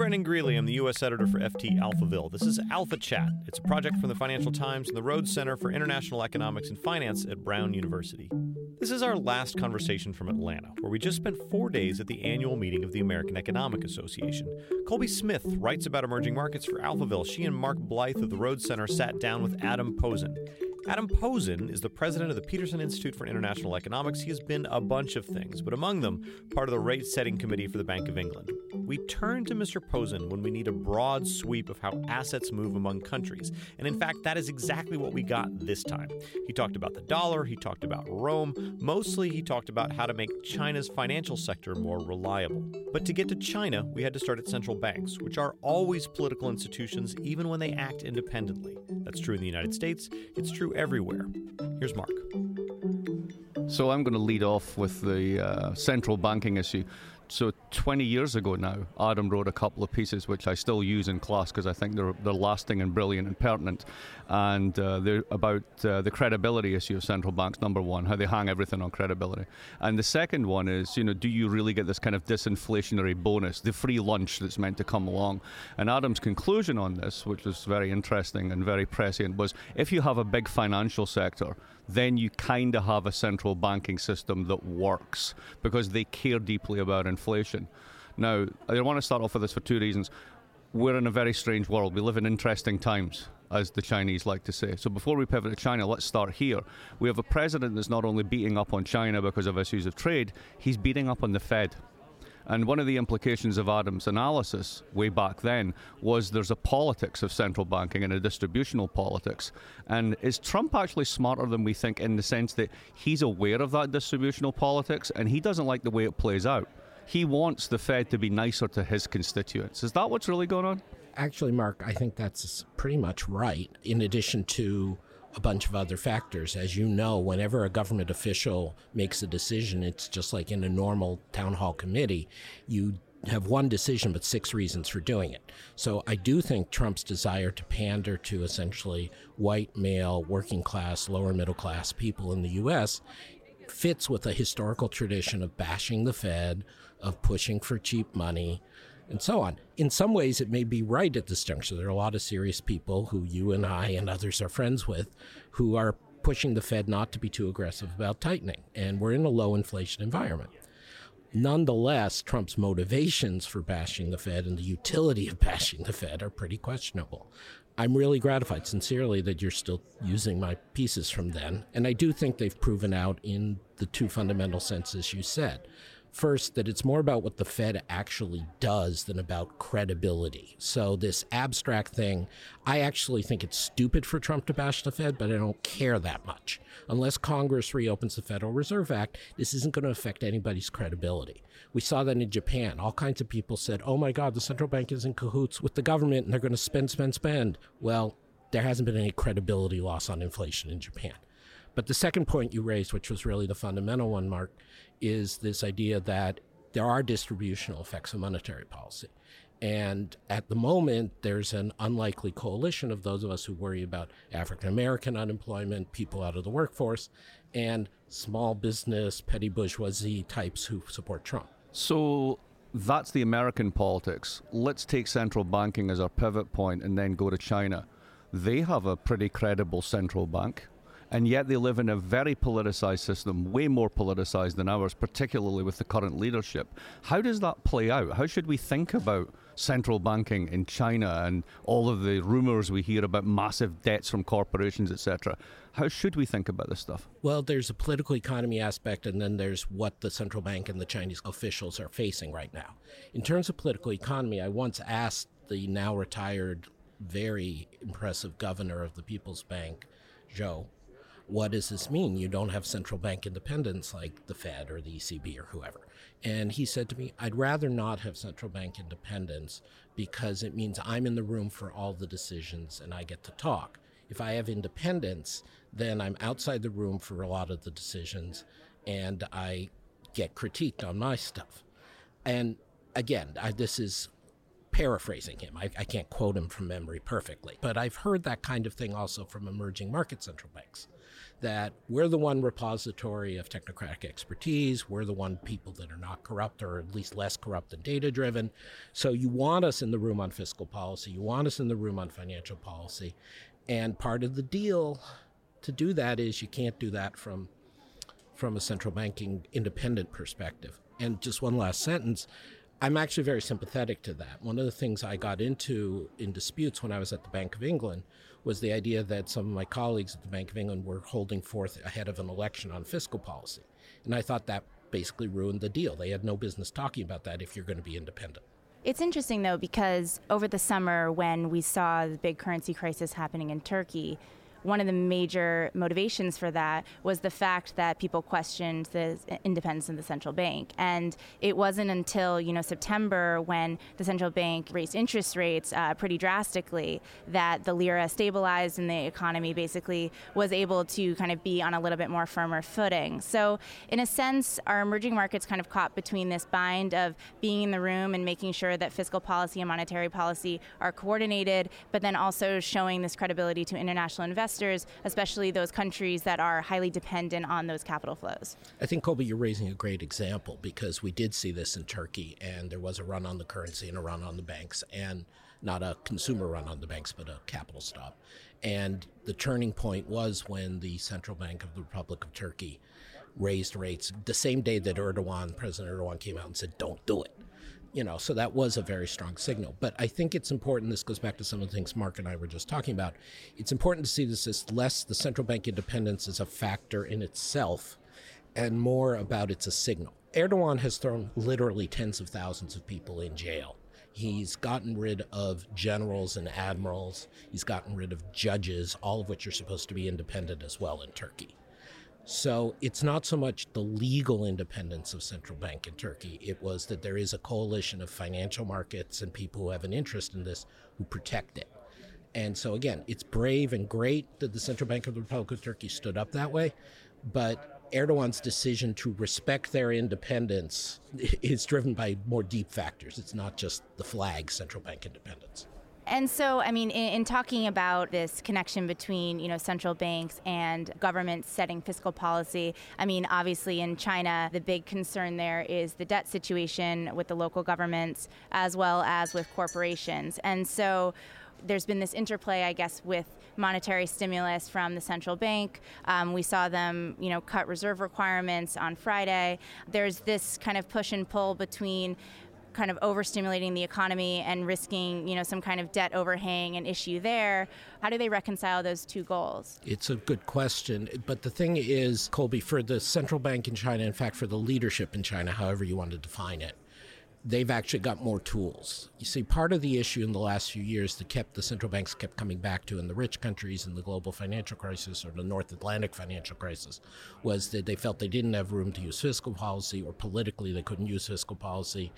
Brendan Greeley. I'm the U.S. editor for FT Alphaville. This is Alpha Chat. It's a project from the Financial Times and the Rhodes Center for International Economics and Finance at Brown University. This is our last conversation from Atlanta, where we just spent four days at the annual meeting of the American Economic Association. Colby Smith writes about emerging markets for Alphaville. She and Mark Blyth of the Rhodes Center sat down with Adam Posen. Adam Posen is the president of the Peterson Institute for International Economics. He has been a bunch of things, but among them, part of the rate setting committee for the Bank of England. We turn to Mr. Posen when we need a broad sweep of how assets move among countries. And in fact, that is exactly what we got this time. He talked about the dollar, he talked about Rome, mostly, he talked about how to make China's financial sector more reliable. But to get to China, we had to start at central banks, which are always political institutions even when they act independently. That's true in the United States, it's true everywhere. Here's Mark. So I'm going to lead off with the uh, central banking issue. So 20 years ago now, Adam wrote a couple of pieces which I still use in class because I think they're, they're lasting and brilliant and pertinent. And uh, they're about uh, the credibility issue of central banks, number one, how they hang everything on credibility. And the second one is, you know, do you really get this kind of disinflationary bonus, the free lunch that's meant to come along? And Adam's conclusion on this, which was very interesting and very prescient, was if you have a big financial sector, then you kind of have a central banking system that works because they care deeply about inflation. Now, I want to start off with this for two reasons. We're in a very strange world. We live in interesting times, as the Chinese like to say. So before we pivot to China, let's start here. We have a president that's not only beating up on China because of issues of trade, he's beating up on the Fed. And one of the implications of Adams' analysis way back then was there's a politics of central banking and a distributional politics. And is Trump actually smarter than we think in the sense that he's aware of that distributional politics and he doesn't like the way it plays out? He wants the Fed to be nicer to his constituents. Is that what's really going on? Actually, Mark, I think that's pretty much right. In addition to a bunch of other factors. As you know, whenever a government official makes a decision, it's just like in a normal town hall committee, you have one decision but six reasons for doing it. So I do think Trump's desire to pander to essentially white, male, working class, lower middle class people in the US fits with a historical tradition of bashing the Fed, of pushing for cheap money, and so on. In some ways, it may be right at this juncture. There are a lot of serious people who you and I and others are friends with who are pushing the Fed not to be too aggressive about tightening. And we're in a low inflation environment. Nonetheless, Trump's motivations for bashing the Fed and the utility of bashing the Fed are pretty questionable. I'm really gratified, sincerely, that you're still using my pieces from then. And I do think they've proven out in the two fundamental senses you said. First, that it's more about what the Fed actually does than about credibility. So, this abstract thing, I actually think it's stupid for Trump to bash the Fed, but I don't care that much. Unless Congress reopens the Federal Reserve Act, this isn't going to affect anybody's credibility. We saw that in Japan. All kinds of people said, oh my God, the central bank is in cahoots with the government and they're going to spend, spend, spend. Well, there hasn't been any credibility loss on inflation in Japan. But the second point you raised, which was really the fundamental one, Mark, is this idea that there are distributional effects of monetary policy. And at the moment, there's an unlikely coalition of those of us who worry about African American unemployment, people out of the workforce, and small business, petty bourgeoisie types who support Trump. So that's the American politics. Let's take central banking as our pivot point and then go to China. They have a pretty credible central bank and yet they live in a very politicized system, way more politicized than ours, particularly with the current leadership. How does that play out? How should we think about central banking in China and all of the rumors we hear about massive debts from corporations, etc.? How should we think about this stuff? Well, there's a political economy aspect, and then there's what the central bank and the Chinese officials are facing right now. In terms of political economy, I once asked the now retired, very impressive governor of the People's Bank, Zhou, what does this mean? You don't have central bank independence like the Fed or the ECB or whoever. And he said to me, I'd rather not have central bank independence because it means I'm in the room for all the decisions and I get to talk. If I have independence, then I'm outside the room for a lot of the decisions and I get critiqued on my stuff. And again, I, this is paraphrasing him. I, I, can't quote him from memory perfectly, but I've heard that kind of thing also from emerging market central banks. That we're the one repository of technocratic expertise, we're the one people that are not corrupt or at least less corrupt and data driven. So you want us in the room on fiscal policy, you want us in the room on financial policy. And part of the deal to do that is you can't do that from from a central banking independent perspective. And just one last sentence I'm actually very sympathetic to that. One of the things I got into in disputes when I was at the Bank of England was the idea that some of my colleagues at the Bank of England were holding forth ahead of an election on fiscal policy. And I thought that basically ruined the deal. They had no business talking about that if you're going to be independent. It's interesting, though, because over the summer, when we saw the big currency crisis happening in Turkey, one of the major motivations for that was the fact that people questioned the independence of the central bank. And it wasn't until you know September when the central bank raised interest rates uh, pretty drastically that the lira stabilized and the economy basically was able to kind of be on a little bit more firmer footing. So in a sense, our emerging markets kind of caught between this bind of being in the room and making sure that fiscal policy and monetary policy are coordinated, but then also showing this credibility to international investors investors, especially those countries that are highly dependent on those capital flows. I think, Colby, you're raising a great example because we did see this in Turkey, and there was a run on the currency and a run on the banks, and not a consumer run on the banks, but a capital stop. And the turning point was when the Central Bank of the Republic of Turkey raised rates the same day that Erdogan, President Erdogan, came out and said, don't do it you know, so that was a very strong signal. But I think it's important, this goes back to some of the things Mark and I were just talking about. It's important to see this as less the central bank independence is a factor in itself and more about it's a signal. Erdogan has thrown literally tens of thousands of people in jail. He's gotten rid of generals and admirals. He's gotten rid of judges, all of which are supposed to be independent as well in Turkey. So it's not so much the legal independence of central bank in Turkey. It was that there is a coalition of financial markets and people who have an interest in this who protect it. And so again, it's brave and great that the Central Bank of the Republic of Turkey stood up that way, but Erdogan's decision to respect their independence is driven by more deep factors. It's not just the flag central bank independence. And so, I mean, in, in, talking about this connection between, you know, central banks and governments setting fiscal policy, I mean, obviously in China, the big concern there is the debt situation with the local governments as well as with corporations. And so, there's been this interplay, I guess, with monetary stimulus from the central bank. Um, we saw them, you know, cut reserve requirements on Friday. There's this kind of push and pull between kind of overstimulating the economy and risking, you know, some kind of debt overhang and issue there. How do they reconcile those two goals? It's a good question. But the thing is, Colby, for the central bank in China, in fact, for the leadership in China, however you want to define it, they've actually got more tools. You see, part of the issue in the last few years that kept the central banks kept coming back to in the rich countries in the global financial crisis or the North Atlantic financial crisis was that they felt they didn't have room to use fiscal policy or politically they couldn't use fiscal policy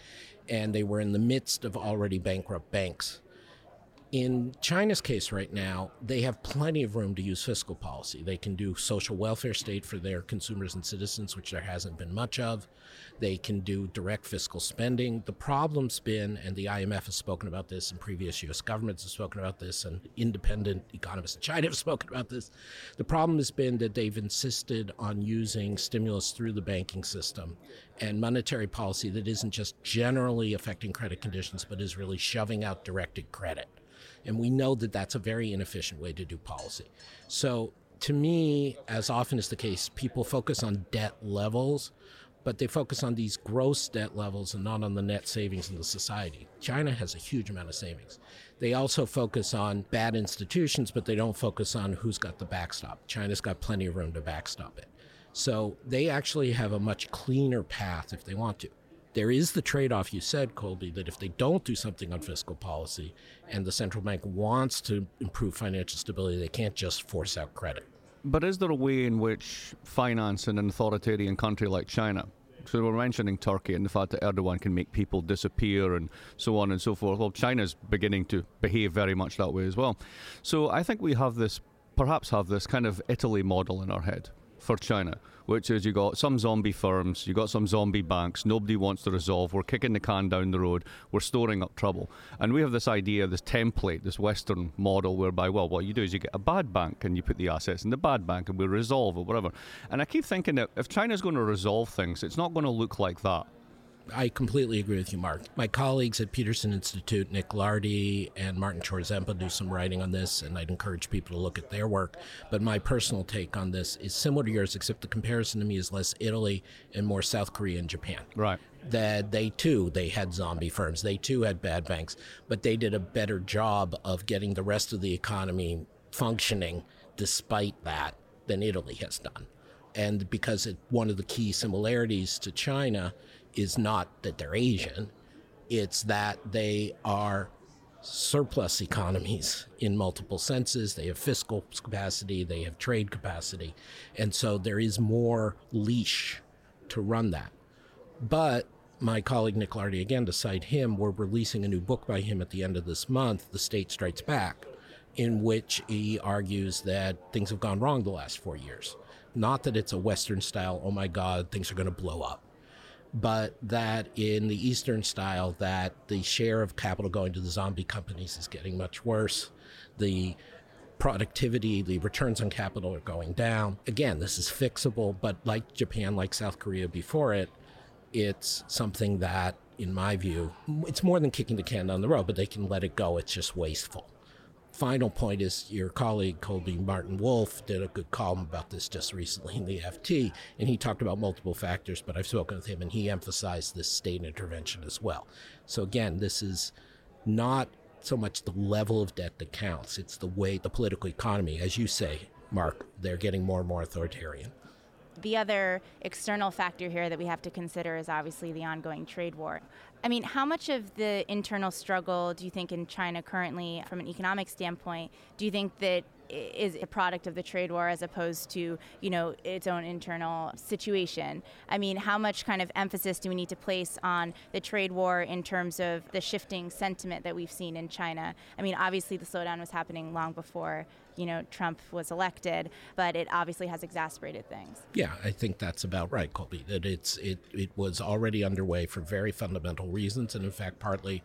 and they were in the midst of already bankrupt banks. In China's case right now, they have plenty of room to use fiscal policy. They can do social welfare state for their consumers and citizens, which there hasn't been much of. They can do direct fiscal spending. The problem's been, and the IMF has spoken about this, and previous U.S. governments have spoken about this, and independent economists in China have spoken about this. The problem has been that they've insisted on using stimulus through the banking system and monetary policy that isn't just generally affecting credit conditions, but is really shoving out directed credit. And we know that that's a very inefficient way to do policy. So, to me, as often is the case, people focus on debt levels, but they focus on these gross debt levels and not on the net savings in the society. China has a huge amount of savings. They also focus on bad institutions, but they don't focus on who's got the backstop. China's got plenty of room to backstop it. So they actually have a much cleaner path if they want to there is the trade off you said, Colby, that if they don't do something on fiscal policy and the central bank wants to improve financial stability, they can't just force out credit. But is there a way in which finance in an authoritarian country like China, so we're mentioning Turkey and the fact that Erdogan can make people disappear and so on and so forth. Well, China's beginning to behave very much that way as well. So I think we have this, perhaps have this kind of Italy model in our head for China, which is you got some zombie firms, you got some zombie banks, nobody wants to resolve, we're kicking the can down the road, we're storing up trouble. And we have this idea, this template, this Western model whereby, well, what you do is you get a bad bank and you put the assets in the bad bank and we resolve or whatever. And I keep thinking that if China's going to resolve things, it's not going to look like that. I completely agree with you, Mark. My colleagues at Peterson Institute, Nick Lardy and Martin Chorzempa, do some writing on this, and I'd encourage people to look at their work. But my personal take on this is similar to yours, except the comparison to me is less Italy and more South Korea and Japan. Right. That they too they had zombie firms, they too had bad banks, but they did a better job of getting the rest of the economy functioning despite that than Italy has done. And because it, one of the key similarities to China is not that they're Asian, it's that they are surplus economies in multiple senses. They have fiscal capacity, they have trade capacity, and so there is more leash to run that. But my colleague Nick Lardy, again to cite him, we're releasing a new book by him at the end of this month, The State Strikes Back, in which he argues that things have gone wrong the last four years. Not that it's a Western style, oh my God, things are going to blow up but that in the Eastern style, that the share of capital going to the zombie companies is getting much worse. The productivity, the returns on capital are going down. Again, this is fixable, but like Japan, like South Korea before it, it's something that, in my view, it's more than kicking the can down the road, but they can let it go. It's just wasteful final point is your colleague Colby Martin Wolf did a good column about this just recently in the FT, and he talked about multiple factors. But I've spoken with him, and he emphasized this state intervention as well. So again, this is not so much the level of debt that counts; it's the way the political economy, as you say, Mark, they're getting more and more authoritarian. The other external factor here that we have to consider is obviously the ongoing trade war. I mean, how much of the internal struggle do you think in China currently, from an economic standpoint, do you think that is a product of the trade war as opposed to you know its own internal situation i mean how much kind of emphasis do we need to place on the trade war in terms of the shifting sentiment that we've seen in china i mean obviously the slowdown was happening long before you know Trump was elected, but it obviously has exacerbated things. Yeah, I think that's about right, Colby. That it's it it was already underway for very fundamental reasons, and in fact, partly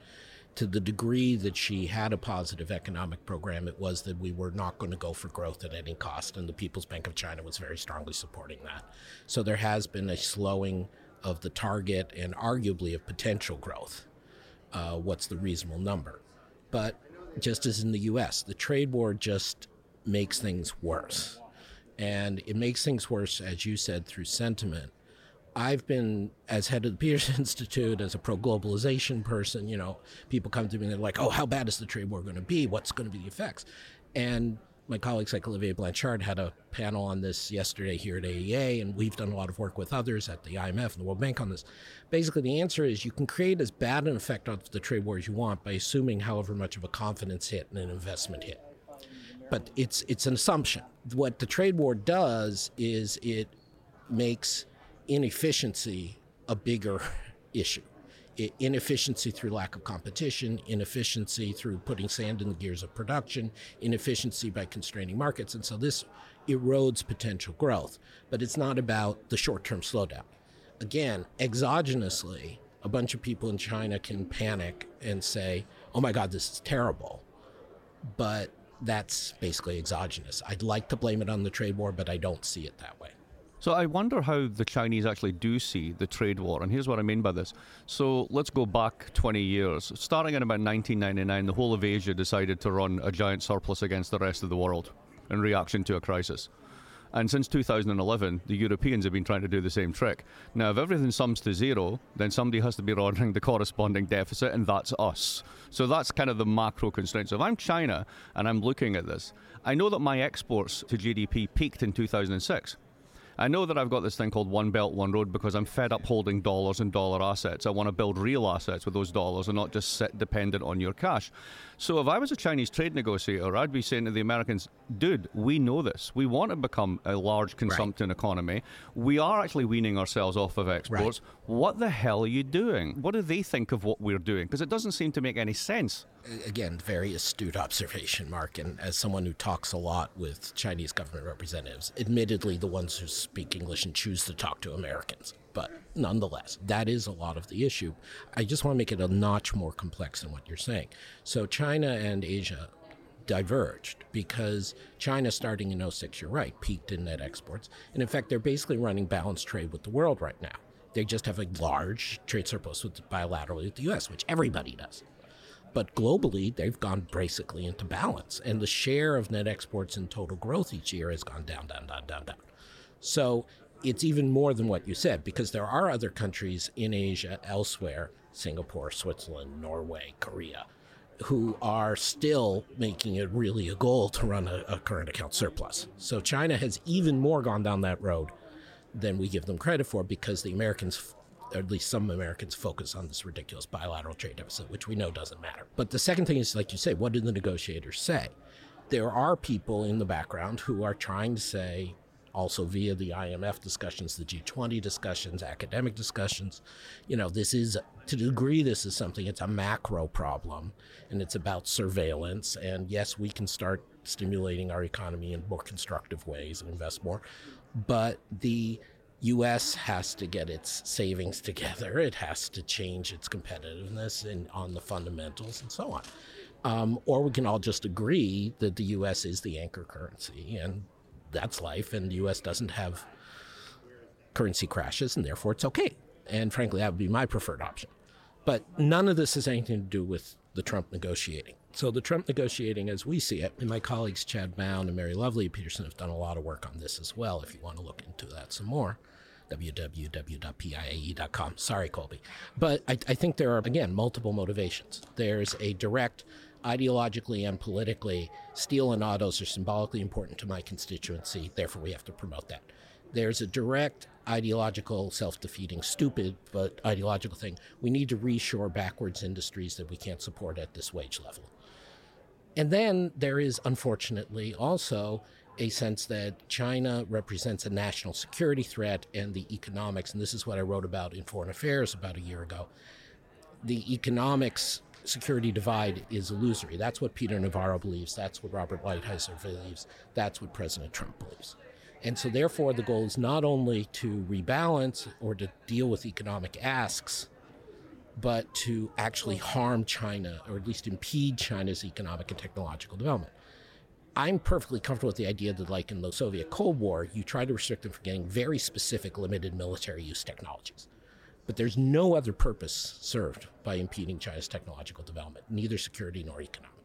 to the degree that Xi had a positive economic program, it was that we were not going to go for growth at any cost, and the People's Bank of China was very strongly supporting that. So there has been a slowing of the target and arguably of potential growth. Uh, what's the reasonable number? But just as in the U.S., the trade war just makes things worse. And it makes things worse, as you said, through sentiment. I've been, as head of the Peterson Institute, as a pro globalization person, you know, people come to me and they're like, oh, how bad is the trade war going to be? What's going to be the effects? And my colleagues like Olivier Blanchard had a panel on this yesterday here at AEA, and we've done a lot of work with others at the IMF and the World Bank on this. Basically, the answer is you can create as bad an effect of the trade war as you want by assuming however much of a confidence hit and an investment hit. But it's it's an assumption. What the trade war does is it makes inefficiency a bigger issue. Inefficiency through lack of competition, inefficiency through putting sand in the gears of production, inefficiency by constraining markets. And so this erodes potential growth. But it's not about the short term slowdown. Again, exogenously, a bunch of people in China can panic and say, oh my God, this is terrible. But that's basically exogenous. I'd like to blame it on the trade war, but I don't see it that way. So I wonder how the Chinese actually do see the trade war, and here's what I mean by this. So let's go back 20 years. Starting in about 1999, the whole of Asia decided to run a giant surplus against the rest of the world in reaction to a crisis. And since 2011, the Europeans have been trying to do the same trick. Now, if everything sums to zero, then somebody has to be running the corresponding deficit, and that's us. So that's kind of the macro constraint. So if I'm China and I'm looking at this, I know that my exports to GDP peaked in 2006 I know that I've got this thing called One Belt, One Road because I'm fed up holding dollars and dollar assets. I want to build real assets with those dollars and not just sit dependent on your cash. So if I was a Chinese trade negotiator, I'd be saying to the Americans, dude, we know this. We want to become a large consumption right. economy. We are actually weaning ourselves off of exports. Right. What the hell are you doing? What do they think of what we're doing? Because it doesn't seem to make any sense. Again, very astute observation, Mark. And as someone who talks a lot with Chinese government representatives, admittedly, the ones who speak English and choose to talk to Americans. But nonetheless, that is a lot of the issue. I just want to make it a notch more complex than what you're saying. So, China and Asia diverged because China, starting in 06, you're right, peaked in net exports. And in fact, they're basically running balanced trade with the world right now. They just have a large trade surplus with bilaterally with the US, which everybody does. But globally, they've gone basically into balance. And the share of net exports in total growth each year has gone down, down, down, down, down. So it's even more than what you said because there are other countries in Asia, elsewhere, Singapore, Switzerland, Norway, Korea, who are still making it really a goal to run a, a, current account surplus. So China has even more gone down that road than we give them credit for because the Americans, or at least some Americans, focus on this ridiculous bilateral trade deficit, which we know doesn't matter. But the second thing is, like you say, what did the negotiators say? There are people in the background who are trying to say, also via the IMF discussions, the G20 discussions, academic discussions. You know, this is, to a degree, this is something, it's a macro problem and it's about surveillance. And yes, we can start stimulating our economy in more constructive ways and invest more. But the U.S. has to get its savings together. It has to change its competitiveness and on the fundamentals and so on. Um, or we can all just agree that the U.S. is the anchor currency, and that's life, and the U.S. doesn't have currency crashes, and therefore it's okay. And frankly, that would be my preferred option. But none of this has anything to do with the Trump negotiating. So the Trump negotiating, as we see it, and my colleagues Chad Bown and Mary Lovely Peterson have done a lot of work on this as well. If you want to look into that some more, www.piie.com. Sorry, Colby. But I, I think there are, again, multiple motivations. There's a direct ideologically and politically, steel and autos are symbolically important to my constituency, therefore we have to promote that. There's a direct ideological, self defeating, stupid, but ideological thing. We need to reshore backwards industries that we can't support at this wage level. And then there is, unfortunately, also a sense that China represents a national security threat and the economics, and this is what I wrote about in Foreign Affairs about a year ago. The economics security divide is illusory. That's what Peter Navarro believes. That's what Robert Lighthizer believes. That's what President Trump believes. And so, therefore, the goal is not only to rebalance or to deal with economic asks, but to actually harm China or at least impede China's economic and technological development. I'm perfectly comfortable with the idea that, like in the Soviet Cold War, you try to restrict them from getting very specific, limited military use technologies. But there's no other purpose served by impeding China's technological development, neither security nor economics.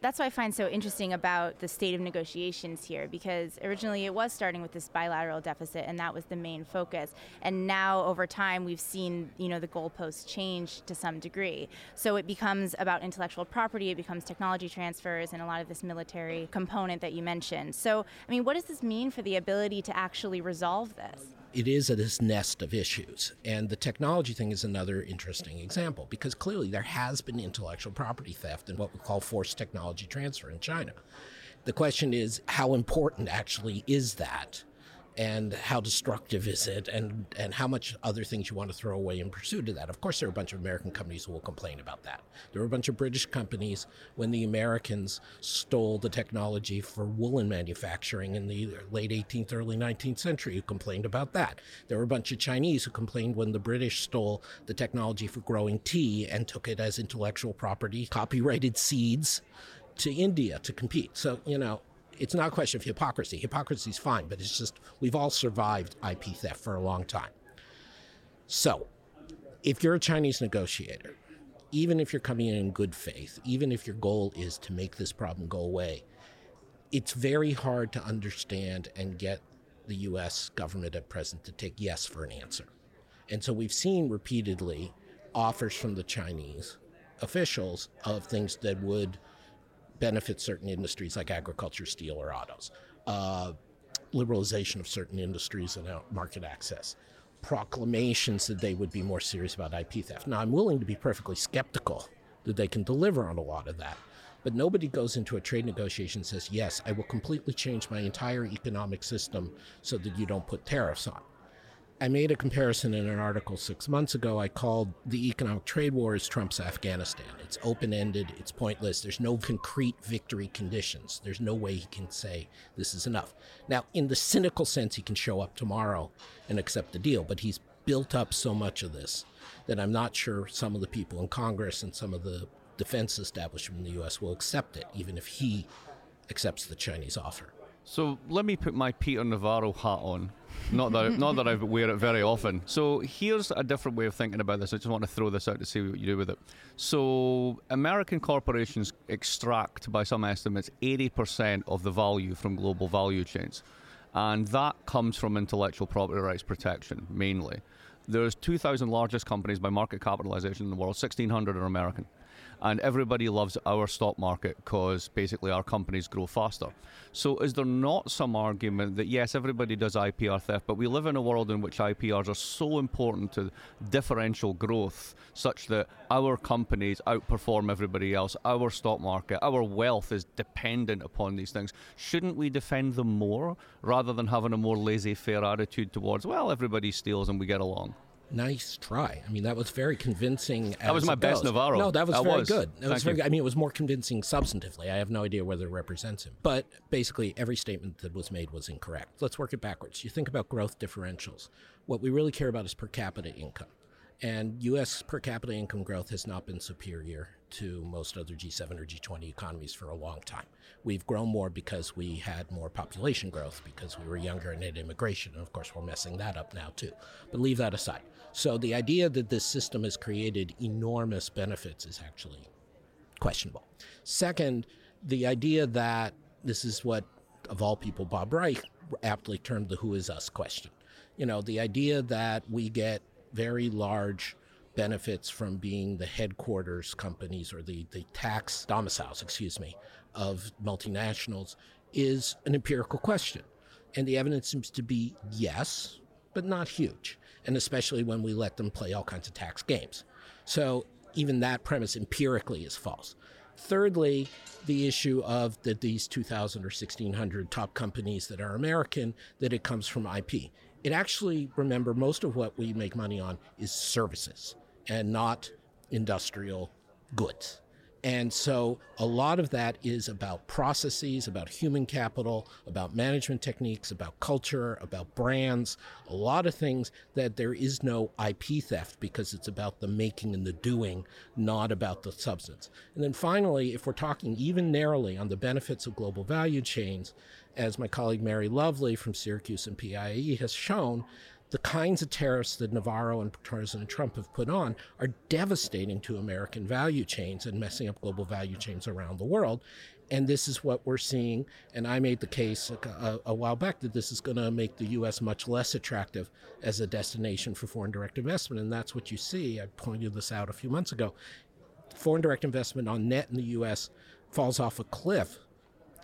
That's what I find so interesting about the state of negotiations here, because originally it was starting with this bilateral deficit, and that was the main focus. And now, over time, we've seen you know the goalposts change to some degree. So it becomes about intellectual property, it becomes technology transfers, and a lot of this military component that you mentioned. So, I mean, what does this mean for the ability to actually resolve this? It is this nest of issues. And the technology thing is another interesting example because clearly there has been intellectual property theft and what we call forced technology transfer in China. The question is, how important actually is that? And how destructive is it and and how much other things you want to throw away in pursuit of that. Of course there are a bunch of american companies who will complain about that. There were a bunch of british companies when the americans stole the technology for woolen manufacturing in the late 18th early 19th century who complained about that. There were a bunch of chinese who complained when the british stole the technology for growing tea and took it as intellectual property copyrighted seeds to India to compete. So, you know, it's not a question of hypocrisy. Hypocrisy is fine, but it's just we've all survived IP theft for a long time. So, if you're a Chinese negotiator, even if you're coming in in good faith, even if your goal is to make this problem go away, it's very hard to understand and get the US government at present to take yes for an answer. And so we've seen repeatedly offers from the Chinese officials of things that would benefit certain industries like agriculture, steel, or autos. Uh, liberalization of certain industries and market access, proclamations that they would be more serious about IP theft. Now, I'm willing to be perfectly skeptical that they can deliver on a lot of that. But nobody goes into a trade negotiation and says, Yes, I will completely change my entire economic system so that you don't put tariffs on. I made a comparison in an article six months ago. I called the economic trade war as Trump's Afghanistan. It's open ended, it's pointless. There's no concrete victory conditions. There's no way he can say this is enough. Now, in the cynical sense, he can show up tomorrow and accept the deal, but he's built up so much of this that I'm not sure some of the people in Congress and some of the defense establishment in the U.S. will accept it, even if he accepts the Chinese offer. So let me put my Peter Navarro hat on. Not that not that I wear it very often. So here's a different way of thinking about this. I just want to throw this out to see what you do with it. So American corporations extract, by some estimates, 80% of the value from global value chains, and that comes from intellectual property rights protection mainly. There's 2,000 largest companies by market capitalization in the world. 1,600 are American and everybody loves our stock market because basically our companies grow faster. So, is there not some argument that yes, everybody does IPR theft, but we live in a world in which IPRs are so important to differential growth, such that our companies outperform everybody else, our stock market, our wealth is dependent upon these things? Shouldn't we defend them more rather than having a more laissez faire attitude towards, well, everybody steals and we get along? Nice try. I mean, that was very convincing. That was my best goes. Navarro. No, that was that very was. good. That Thank was very good. I mean, it was more convincing substantively. I have no idea whether it represents him. But basically, every statement that was made was incorrect. Let's work it backwards. You think about growth differentials. What we really care about is per capita income. And U.S. per capita income growth has not been superior to most other G7 or G20 economies for a long time. We've grown more because we had more population growth, because we were younger and had immigration. And of course, we're messing that up now too. But leave that aside. So the idea that this system has created enormous benefits is actually questionable. Second, the idea that this is what, of all people, Bob Reich aptly termed the who is us question. You know, the idea that we get very large benefits from being the headquarters companies or the, the tax domiciles, excuse me, of multinationals is an empirical question. And the evidence seems to be yes, but not huge. And especially when we let them play all kinds of tax games. So even that premise empirically is false. Thirdly, the issue of that these 2,000 or 1,600 top companies that are American, that it comes from IP. It actually, remember, most of what we make money on is services and not industrial goods. And so a lot of that is about processes, about human capital, about management techniques, about culture, about brands, a lot of things that there is no IP theft because it's about the making and the doing, not about the substance. And then finally, if we're talking even narrowly on the benefits of global value chains, as my colleague Mary Lovely from Syracuse and PIE has shown, the kinds of tariffs that Navarro and President Trump have put on are devastating to American value chains and messing up global value chains around the world. And this is what we're seeing. And I made the case a, a while back that this is going to make the U.S. much less attractive as a destination for foreign direct investment. And that's what you see. I pointed this out a few months ago. Foreign direct investment on net in the U.S. falls off a cliff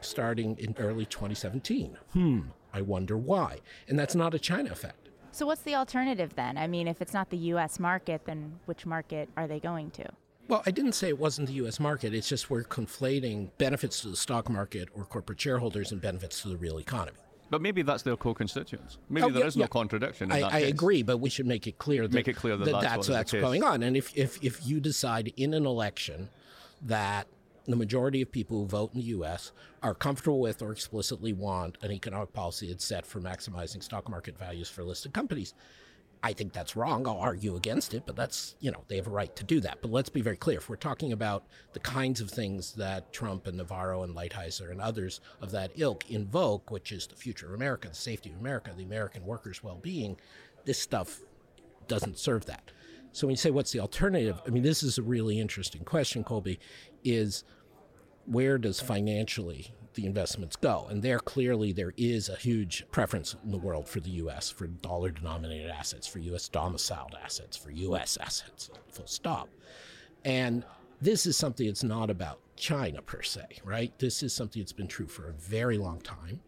starting in early 2017. Hmm, I wonder why. And that's not a China effect. So, what's the alternative then? I mean, if it's not the U.S. market, then which market are they going to? Well, I didn't say it wasn't the U.S. market. It's just we're conflating benefits to the stock market or corporate shareholders and benefits to the real economy. But maybe that's their co-constituents. Maybe Oh, there yeah, is no yeah. contradiction. In I, that I case. agree, but we should make it clear that Make it clear that that's what is the that's case. going on. And if, if if you decide in an election that the majority of people who vote in the U.S. are comfortable with or explicitly want an economic policy that's set for maximizing stock market values for listed companies, I think that's wrong. I'll argue against it, but that's, you know, they have a right to do that. But let's be very clear. If we're talking about the kinds of things that Trump and Navarro and Lighthizer and others of that ilk invoke, which is the future of America, the safety of America, the American workers' well being, this stuff doesn't serve that. So when you say what's the alternative, I mean, this is a really interesting question, Colby, is where does financially the investments go? And there clearly there is a huge preference in the world for the U.S. for dollar denominated assets, for U.S. domiciled assets, for U.S. assets, full stop. And this is something that's not about China per se, right? This is something that's been true for a very long time.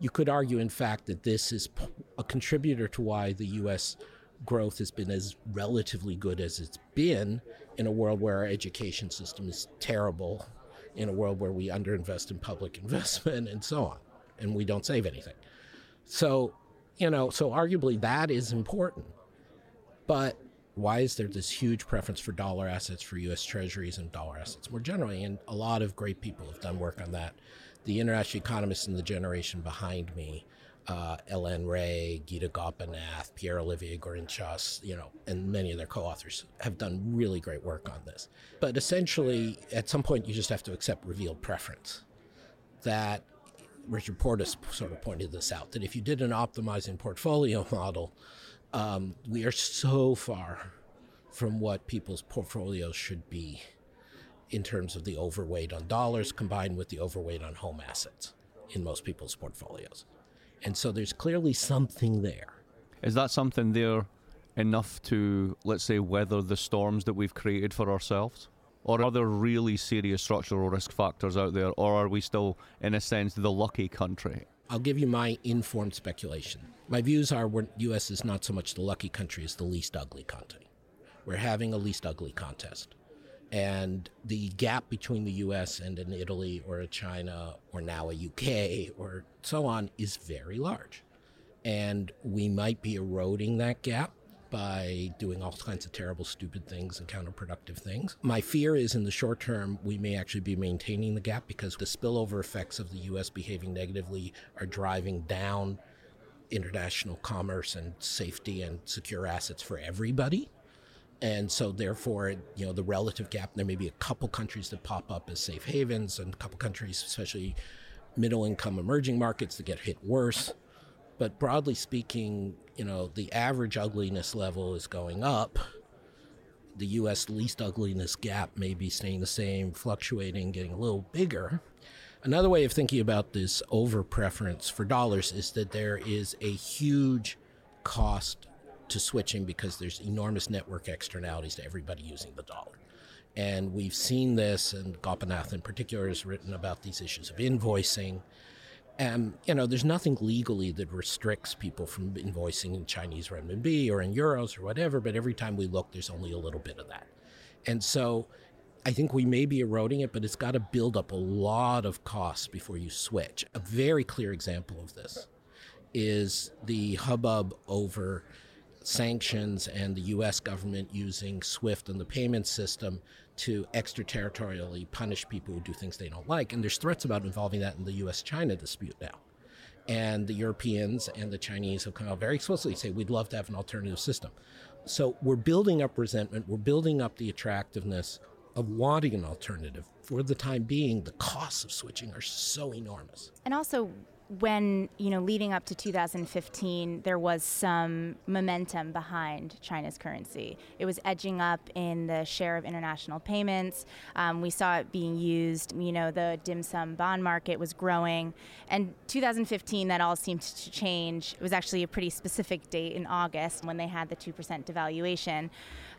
You could argue, in fact, that this is a contributor to why the U.S. growth has been as relatively good as it's been in a world where our education system is terrible, in a world where we underinvest in public investment, and so on, and we don't save anything. So, you know, so arguably that is important. But why is there this huge preference for dollar assets for U.S. Treasuries and dollar assets more generally? And a lot of great people have done work on that. The international economists in the generation behind me, uh, Hélène Rey, Gita Gopinath, Pierre-Olivier Gourinchas, you know, and many of their co-authors have done really great work on this. But essentially, at some point, you just have to accept revealed preference. That Richard Portes sort of pointed this out, that if you did an optimizing portfolio model, um, we are so far from what people's portfolios should be in terms of the overweight on dollars combined with the overweight on home assets in most people's portfolios. And so there's clearly something there. Is that something there enough to, let's say, weather the storms that we've created for ourselves? Or are there really serious structural risk factors out there? Or are we still, in a sense, the lucky country? I'll give you my informed speculation. My views are the U.S. is not so much the lucky country as the least ugly country. We're having a least ugly contest. And the gap between the US and an Italy or a China or now a UK or so on is very large. And we might be eroding that gap by doing all kinds of terrible, stupid things and counterproductive things. My fear is in the short term, we may actually be maintaining the gap because the spillover effects of the US behaving negatively are driving down international commerce and safety and secure assets for everybody. And so, therefore, you know, the relative gap, there may be a couple countries that pop up as safe havens and a couple countries, especially middle income emerging markets, that get hit worse. But broadly speaking, you know, the average ugliness level is going up. The U.S. least ugliness gap may be staying the same, fluctuating, getting a little bigger. Another way of thinking about this over preference for dollars is that there is a huge cost to switching because there's enormous network externalities to everybody using the dollar. And we've seen this, and Gopinath in particular has written about these issues of invoicing. And, you know, there's nothing legally that restricts people from invoicing in Chinese renminbi or in euros or whatever, but every time we look, there's only a little bit of that. And so I think we may be eroding it, but it's got to build up a lot of costs before you switch. A very clear example of this is the hubbub over sanctions and the U.S. government using SWIFT and the payment system to extraterritorially punish people who do things they don't like. And there's threats about involving that in the U.S. China dispute now. And the Europeans and the Chinese have come out very explicitly say we'd love to have an alternative system. So we're building up resentment, we're building up the attractiveness of wanting an alternative. For the time being, the costs of switching are so enormous. And also, when you know leading up to 2015 there was some momentum behind china's currency. It was edging up in the share of international payments. Um, we saw it being used you know the dim sum bond market was growing. And 2015 that all seemed to change. It was actually a pretty specific date in august when they had the 2% devaluation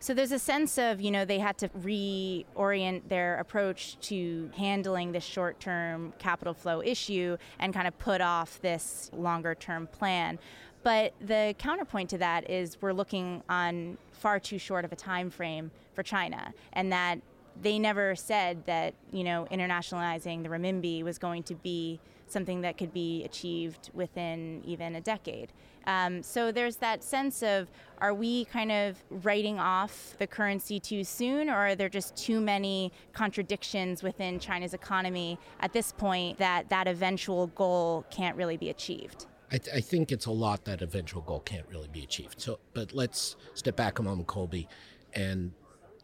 so there's a sense of, you know, they had to reorient their approach to handling this short term capital flow issue and kind of put off this longer term plan. But the counterpoint to that is we're looking on far too short of a time frame for China, and that they never said that you know internationalizing the renminbi was going to be something that could be achieved within even a decade. Um, so there's that sense of are we kind of writing off the currency too soon, or are there just too many contradictions within China's economy at this point that that eventual goal can't really be achieved? I, th- I think it's a lot that eventual goal can't really be achieved. So, but let's step back a moment, Colby, and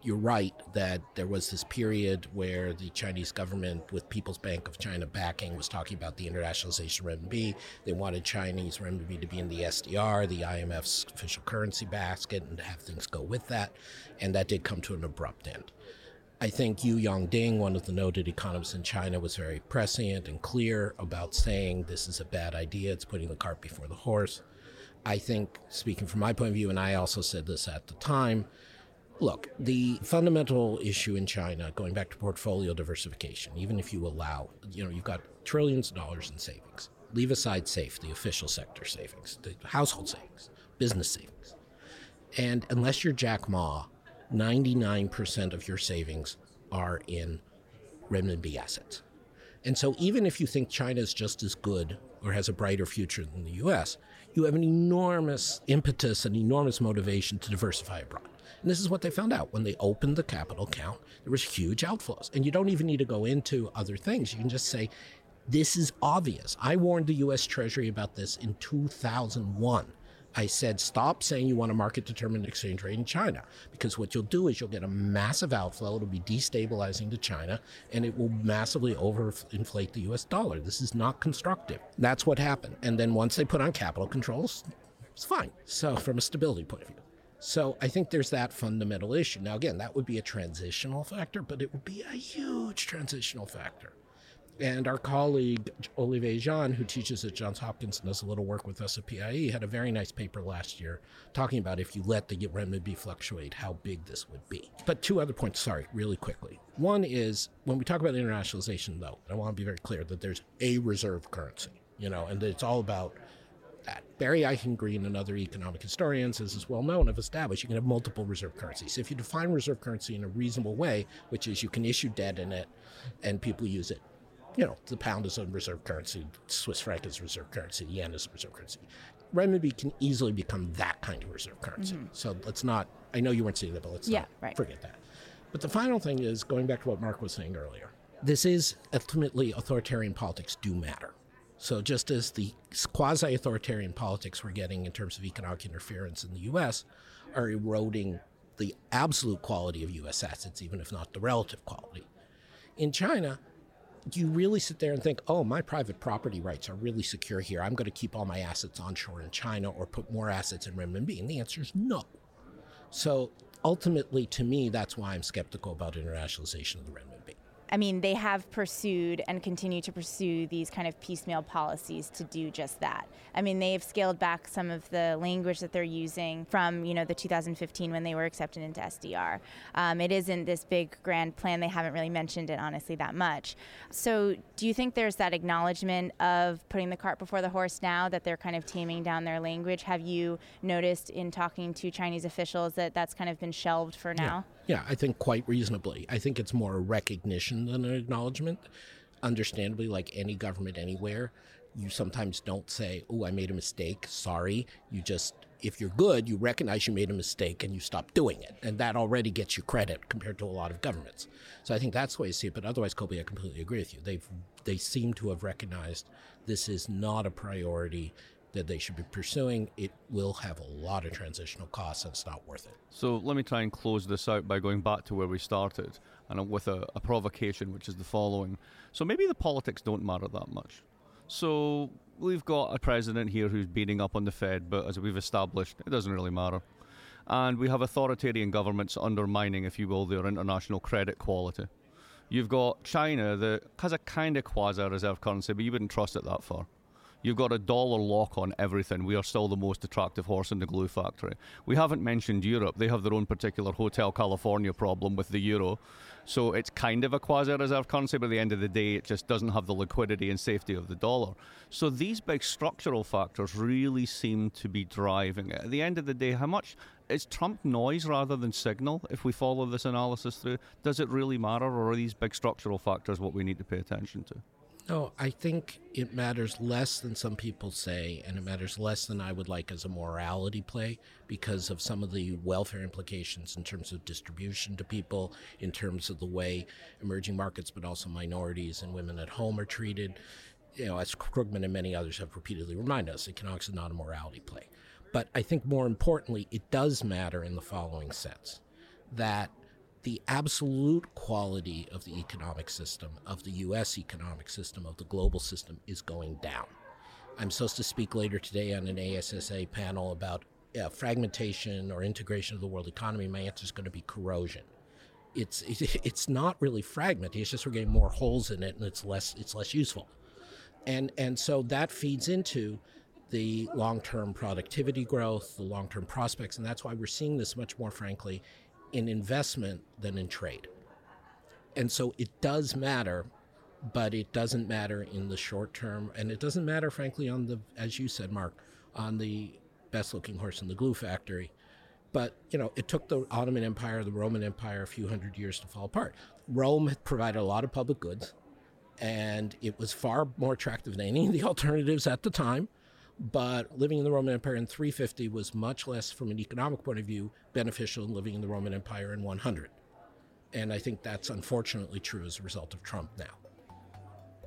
you're right that there was this period where the Chinese government, with People's Bank of China backing, was talking about the internationalization of renminbi. They wanted Chinese renminbi to be in the SDR, the IMF's official currency basket, and to have things go with that. And that did come to an abrupt end. I think Yu Yongding, one of the noted economists in China, was very prescient and clear about saying this is a bad idea. It's putting the cart before the horse. I think, speaking from my point of view, and I also said this at the time, Look, the fundamental issue in China, going back to portfolio diversification, even if you allow, you know, you've got trillions of dollars in savings. leave aside safe, the official sector savings, the household savings, business savings. And unless you're Jack Ma, 99% of your savings are in renminbi assets. And so even if you think China is just as good or has a brighter future than the US, you have an enormous impetus and enormous motivation to diversify abroad. And this is what they found out when they opened the capital account. There was huge outflows, and you don't even need to go into other things. You can just say, "This is obvious." I warned the U.S. Treasury about this in 2001. I said, stop saying you want a market determined exchange rate in China because what you'll do is you'll get a massive outflow. It'll be destabilizing to China and it will massively overinflate the US dollar. This is not constructive. That's what happened. And then once they put on capital controls, it's fine. So, from a stability point of view. So I think there's that fundamental issue. Now, again, that would be a transitional factor, but it would be a huge transitional factor. And our colleague Olivier Jeanne, who teaches at Johns Hopkins and does a little work with us at PIE, had a very nice paper last year talking about if you let the renminbi fluctuate, how big this would be. But two other points, sorry, really quickly. One is when we talk about internationalization, though, I want to be very clear that there's a reserve currency, you know, and it's all about that. Barry Eichengreen and other economic historians, as is well known, have established you can have multiple reserve currencies. If you define reserve currency in a reasonable way, which is you can issue debt in it and people use it, you know, the pound is a reserve currency, Swiss franc is a reserve currency, yen is a reserve currency. Renminbi can easily become that kind of reserve currency. Mm-hmm. So let's not, I know you weren't saying that, but let's yeah, not right. forget that. But the final thing is going back to what Mark was saying earlier. This is ultimately authoritarian politics do matter. So, just as the quasi authoritarian politics we're getting in terms of economic interference in the US are eroding the absolute quality of US assets, even if not the relative quality. In China, do you really sit there and think, oh, my private property rights are really secure here. I'm going to keep all my assets onshore in China or put more assets in renminbi? And the answer is no. So ultimately, to me, that's why I'm skeptical about internationalization of the renminbi. I mean, they have pursued and continue to pursue these kind of piecemeal policies to do just that. I mean, they've scaled back some of the language that they're using from, you know, the 2015 when they were accepted into SDR. Um, it isn't this big grand plan. They haven't really mentioned it, honestly, that much. So, do you think there's that acknowledgement of putting the cart before the horse now that they're kind of taming down their language? Have you noticed in talking to Chinese officials that that's kind of been shelved for now? Yeah. Yeah, I think quite reasonably. I think it's more a recognition than an acknowledgement. Understandably, like any government anywhere, you sometimes don't say, "Oh, I made a mistake. Sorry." You just if you're good, you recognize you made a mistake and you stop doing it. And that already gets you credit compared to a lot of governments. So I think that's the way to see it. But otherwise, Colby, I completely agree with you. They've they seem to have recognized this is not a priority that they should be pursuing, it will have a lot of transitional costs and it's not worth it. So let me try and close this out by going back to where we started and with a, a provocation, which is the following. So maybe the politics don't matter that much. So we've got a president here who's beating up on the Fed, but as we've established, it doesn't really matter. And we have authoritarian governments undermining, if you will, their international credit quality. You've got China that has a kind of quasi reserve currency, but you wouldn't trust it that far. You've got a dollar lock on everything. We are still the most attractive horse in the glue factory. We haven't mentioned Europe. They have their own particular Hotel California problem with the euro. So it's kind of a quasi reserve currency, but at the end of the day, it just doesn't have the liquidity and safety of the dollar. So these big structural factors really seem to be driving it. At the end of the day, how much is Trump noise rather than signal if we follow this analysis through? Does it really matter, or are these big structural factors what we need to pay attention to? No, I think it matters less than some people say, and it matters less than I would like as a morality play because of some of the welfare implications in terms of distribution to people, in terms of the way emerging markets, but also minorities and women at home are treated. You know, as Krugman and many others have repeatedly reminded us, economics is not a morality play. But I think more importantly, it does matter in the following sense that the absolute quality of the economic system, of the US economic system, of the global system, is going down. I'm supposed to speak later today on an ASSA panel about uh, fragmentation or integration of the world economy. My answer is going to be corrosion. It's it's not really fragmented. It's just we're getting more holes in it, and it's less it's less useful. And and so that feeds into the long-term productivity growth, the long-term prospects, and that's why we're seeing this much more frankly in investment than in trade. And so it does matter but it doesn't matter in the short term, and it doesn't matter, frankly, on the, as you said, Mark, on the best looking horse in the glue factory. But, you know, it took the Ottoman Empire, the Roman Empire, a few hundred years to fall apart. Rome had provided a lot of public goods, and it was far more attractive than any of the alternatives at the time. But living in the Roman Empire in 350 was much less, from an economic point of view, beneficial than living in the Roman Empire in 100. And I think that's unfortunately true as a result of Trump now.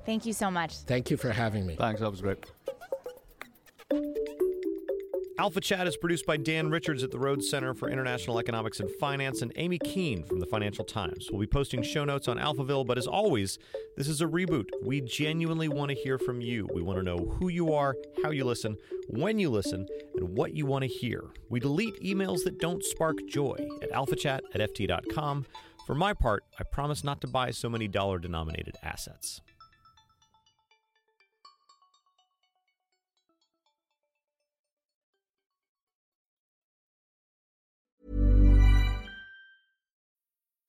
Thank you so much. Thank you for having me. Thanks, that was great. Alpha Chat is produced by Dan Richards at the Rhodes Center for International Economics and Finance and Amy Keene from the Financial Times. We'll be posting show notes on Alphaville, but as always, this is a reboot. We genuinely want to hear from you. We want to know who you are, how you listen, when you listen, and what you want to hear. We delete emails that don't spark joy at alphachat at ft.com. For my part, I promise not to buy so many dollar denominated assets.